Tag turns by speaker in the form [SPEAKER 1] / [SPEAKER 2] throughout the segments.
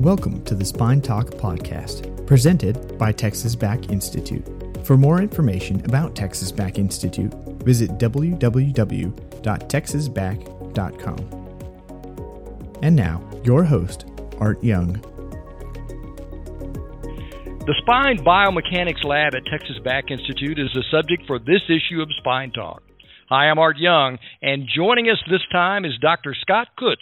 [SPEAKER 1] Welcome to the Spine Talk podcast, presented by Texas Back Institute. For more information about Texas Back Institute, visit www.texasback.com. And now, your host, Art Young.
[SPEAKER 2] The Spine Biomechanics Lab at Texas Back Institute is the subject for this issue of Spine Talk. Hi, I'm Art Young, and joining us this time is Dr. Scott Kutz,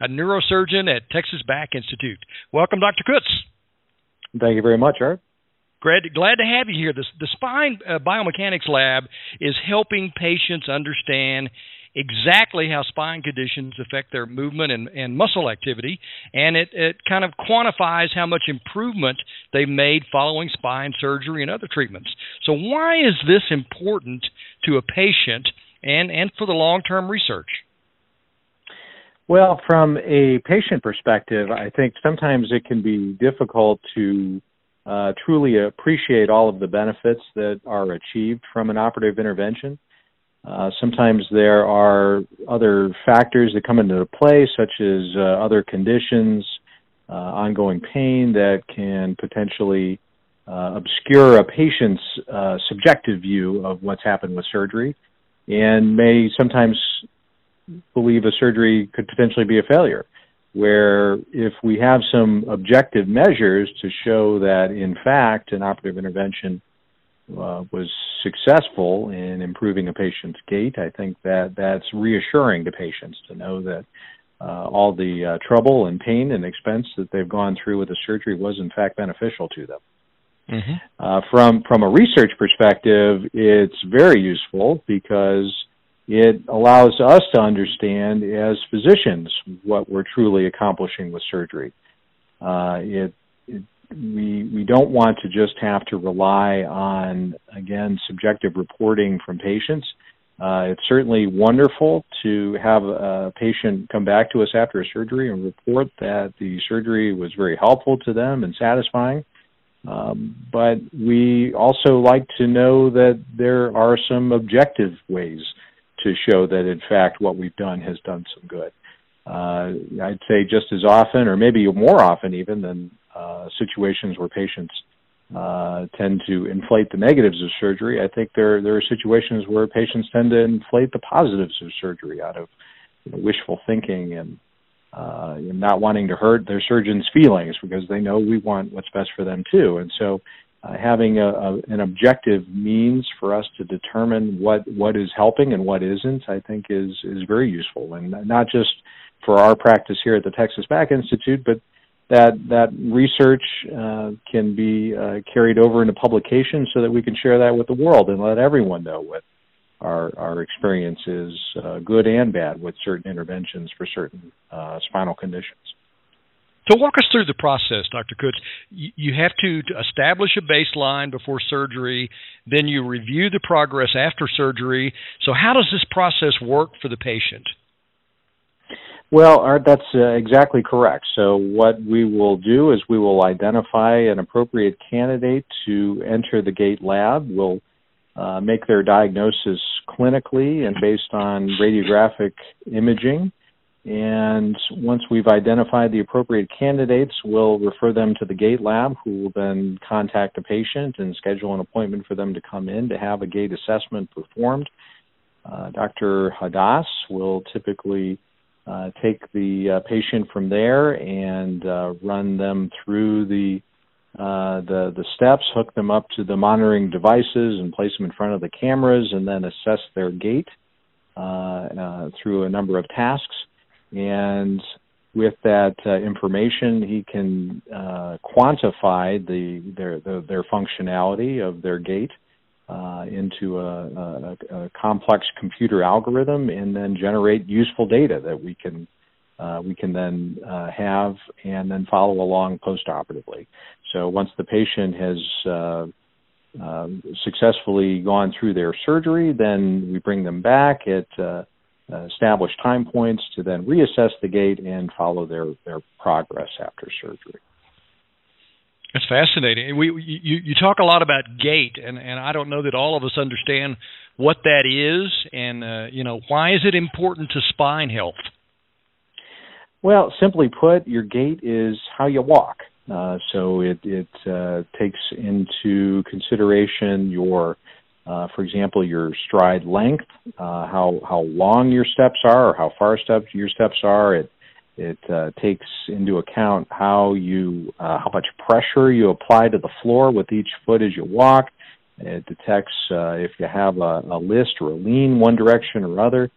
[SPEAKER 2] a neurosurgeon at Texas Back Institute. Welcome, Dr. Kutz.
[SPEAKER 3] Thank you very much, Art.
[SPEAKER 2] Glad, glad to have you here. The, the Spine uh, Biomechanics Lab is helping patients understand exactly how spine conditions affect their movement and, and muscle activity, and it, it kind of quantifies how much improvement they've made following spine surgery and other treatments. So, why is this important to a patient and, and for the long term research?
[SPEAKER 3] Well, from a patient perspective, I think sometimes it can be difficult to uh, truly appreciate all of the benefits that are achieved from an operative intervention. Uh, sometimes there are other factors that come into play, such as uh, other conditions, uh, ongoing pain that can potentially uh, obscure a patient's uh, subjective view of what's happened with surgery and may sometimes believe a surgery could potentially be a failure. Where if we have some objective measures to show that in fact an operative intervention uh, was successful in improving a patient's gait, I think that that's reassuring to patients to know that uh, all the uh, trouble and pain and expense that they've gone through with the surgery was in fact beneficial to them. Mm-hmm. Uh, from from a research perspective, it's very useful because it allows us to understand as physicians what we're truly accomplishing with surgery. Uh, it, it, we we don't want to just have to rely on again subjective reporting from patients. Uh, it's certainly wonderful to have a patient come back to us after a surgery and report that the surgery was very helpful to them and satisfying. Um, but we also like to know that there are some objective ways to show that, in fact, what we've done has done some good. Uh, I'd say just as often, or maybe more often even, than uh, situations where patients uh, tend to inflate the negatives of surgery. I think there there are situations where patients tend to inflate the positives of surgery out of you know, wishful thinking and uh, not wanting to hurt their surgeon's feelings because they know we want what's best for them too. And so, uh, having a, a, an objective means for us to determine what what is helping and what isn't, I think is is very useful, and not just for our practice here at the Texas Back Institute, but that that research uh, can be uh, carried over into publication so that we can share that with the world and let everyone know what our our experiences, uh, good and bad, with certain interventions for certain uh, spinal conditions.
[SPEAKER 2] So walk us through the process, Dr. Kutz. You have to establish a baseline before surgery, then you review the progress after surgery. So how does this process work for the patient?
[SPEAKER 3] Well, Art, that's uh, exactly correct. So what we will do is we will identify an appropriate candidate to enter the gait lab. We'll uh, make their diagnosis clinically and based on radiographic imaging. And once we've identified the appropriate candidates, we'll refer them to the gait lab, who will then contact the patient and schedule an appointment for them to come in to have a gait assessment performed. Uh, Dr. Haddas will typically uh, take the uh, patient from there and uh, run them through the uh, the the steps, hook them up to the monitoring devices, and place them in front of the cameras, and then assess their gait uh, through a number of tasks. And with that uh, information, he can uh, quantify the their the, their functionality of their gait into a, a, a, complex computer algorithm, and then generate useful data that we can uh, we can then uh, have and then follow along postoperatively. So once the patient has uh, successfully gone through their surgery, then we bring them back at uh, established time points to then reassess the gait and follow their, their progress after surgery.
[SPEAKER 2] It's fascinating. We you, you talk a lot about gait, and, and I don't know that all of us understand what that is, and uh, you know why is it important to spine health.
[SPEAKER 3] Well, simply put, your gait is how you walk. Uh, so it, it uh, takes into consideration your, uh, for example, your stride length, uh, how how long your steps are, or how far steps your steps are. It it uh, takes into account how you uh, how much pressure you apply to the floor with each foot as you walk. It detects if you have a, a list or a lean one direction or other,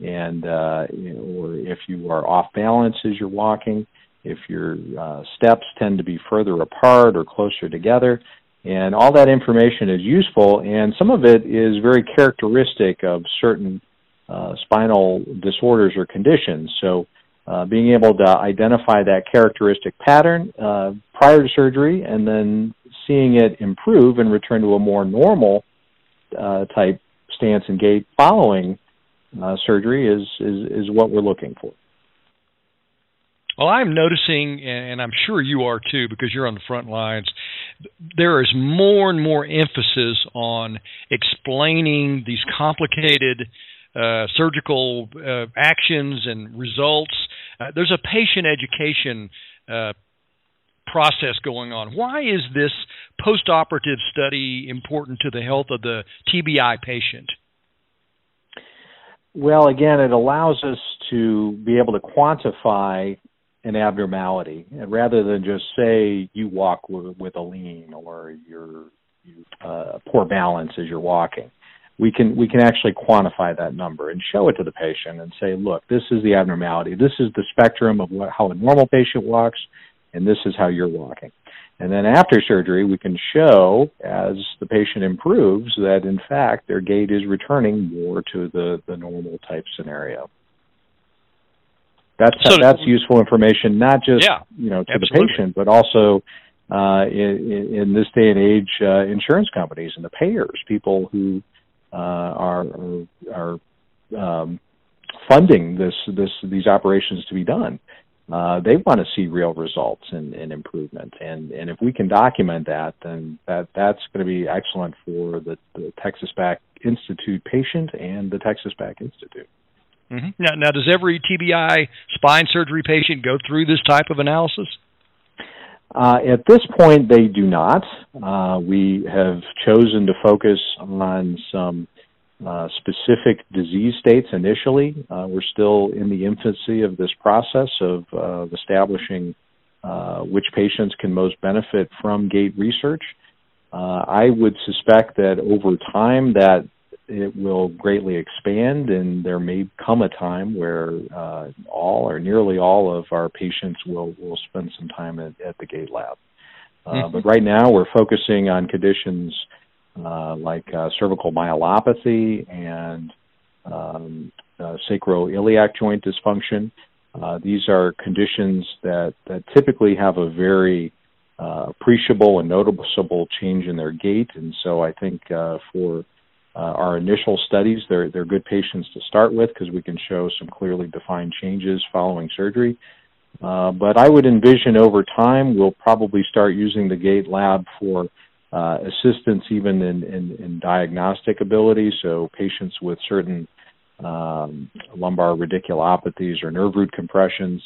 [SPEAKER 3] and or if you are off balance as you're walking if your uh, steps tend to be further apart or closer together. And all that information is useful, and some of it is very characteristic of certain uh, spinal disorders or conditions. So, uh, being able to identify that characteristic pattern uh, prior to surgery and then seeing it improve and return to a more normal uh, type stance and gait following uh, surgery is, is, is what we're looking for.
[SPEAKER 2] Well, I'm noticing, and I'm sure you are too, because you're on the front lines. There is more and more emphasis on explaining these complicated uh, surgical uh, actions and results. Uh, there's a patient education uh, process going on. Why is this postoperative study important to the health of the TBI patient?
[SPEAKER 3] Well, again, it allows us to be able to quantify an abnormality, rather than just say you walk with, with a lean or you're you uh, poor balance as you're walking. We can we can actually quantify that number and show it to the patient and say, look, this is the abnormality. This is the spectrum of what, how a normal patient walks, and this is how you're walking. And then after surgery, we can show as the patient improves that in fact their gait is returning more to the, the normal type scenario. That's so, that's useful information, not just
[SPEAKER 2] yeah,
[SPEAKER 3] you know to
[SPEAKER 2] absolutely.
[SPEAKER 3] the patient, but also uh, in, in, this day and age, uh, insurance companies and the payers, people who uh, are are um, funding this this these operations to be done. Uh, they want to see real results and, and, improvement, and and if we can document that, then that that's going to be excellent for the, the Texas Back Institute patient and the Texas Back Institute.
[SPEAKER 2] Mm-hmm. Now, now, does every TBI spine surgery patient go through this type of analysis?
[SPEAKER 3] Uh, at this point, they do not. Uh, we have chosen to focus on some uh, specific disease states initially. Uh, we're still in the infancy of this process of uh, establishing uh, which patients can most benefit from gait research. I would suspect that over time that it will greatly expand, and there may come a time where uh, all or nearly all of our patients will will spend some time at, at the gait Lab. Uh, mm-hmm. But right now, we're focusing on conditions uh, like uh, cervical myelopathy and um, uh, sacroiliac joint dysfunction. Uh, these are conditions that, that typically have a very appreciable and noticeable change in their gait, and so I think for uh, our initial studies, they're, they're good patients to start with because we can show some clearly defined changes following surgery. Uh, but I would envision over time we'll probably start using the gait Lab for uh, assistance even in, in, in, diagnostic ability. So patients with certain um, lumbar radiculopathies or nerve root compressions,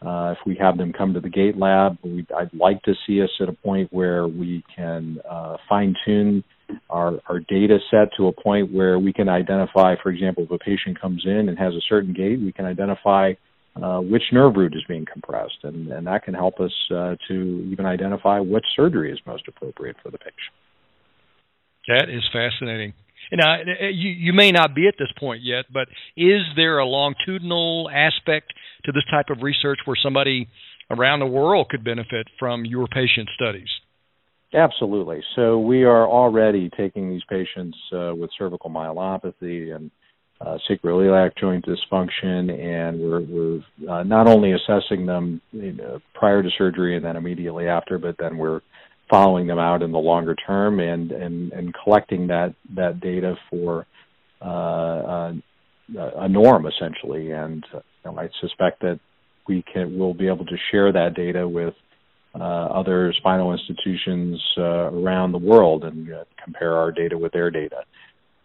[SPEAKER 3] uh, if we have them come to the gait Lab, I'd like to see us at a point where we can uh, fine tune our, our data set to a point where we can identify, for example, if a patient comes in and has a certain gait, we can identify uh, which nerve root is being compressed, and, and that can help us uh, to even identify which surgery is most appropriate for the patient.
[SPEAKER 2] That is fascinating. Now, uh, you, you may not be at this point yet, but is there a longitudinal aspect to this type of research where somebody around the world could benefit from your patient studies?
[SPEAKER 3] Absolutely. So we are already taking these patients uh, with cervical myelopathy and uh, sacroiliac joint dysfunction, and we're, we're uh, not only assessing them you know, prior to surgery and then immediately after, but then we're following them out in the longer term and and, and collecting that that data for uh, a, a norm essentially. And you know, I suspect that we can we'll be able to share that data with uh, other spinal institutions uh, around the world and uh, compare our data with their data,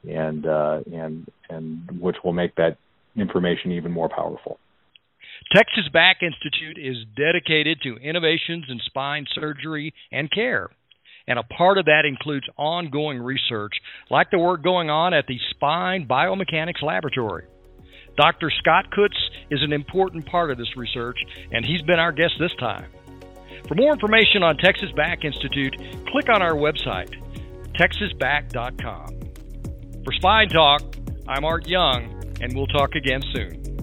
[SPEAKER 3] and uh, and and which will make that information even more powerful.
[SPEAKER 2] Texas Back Institute is dedicated to innovations in spine surgery and care. And a part of that includes ongoing research, like the work going on at the Spine Biomechanics Laboratory. Dr. Scott Kutz is an important part of this research, and he's been our guest this time. For more information on Texas Back Institute, click on our website, texasback.com. For Spine Talk, I'm Art Young, and we'll talk again soon.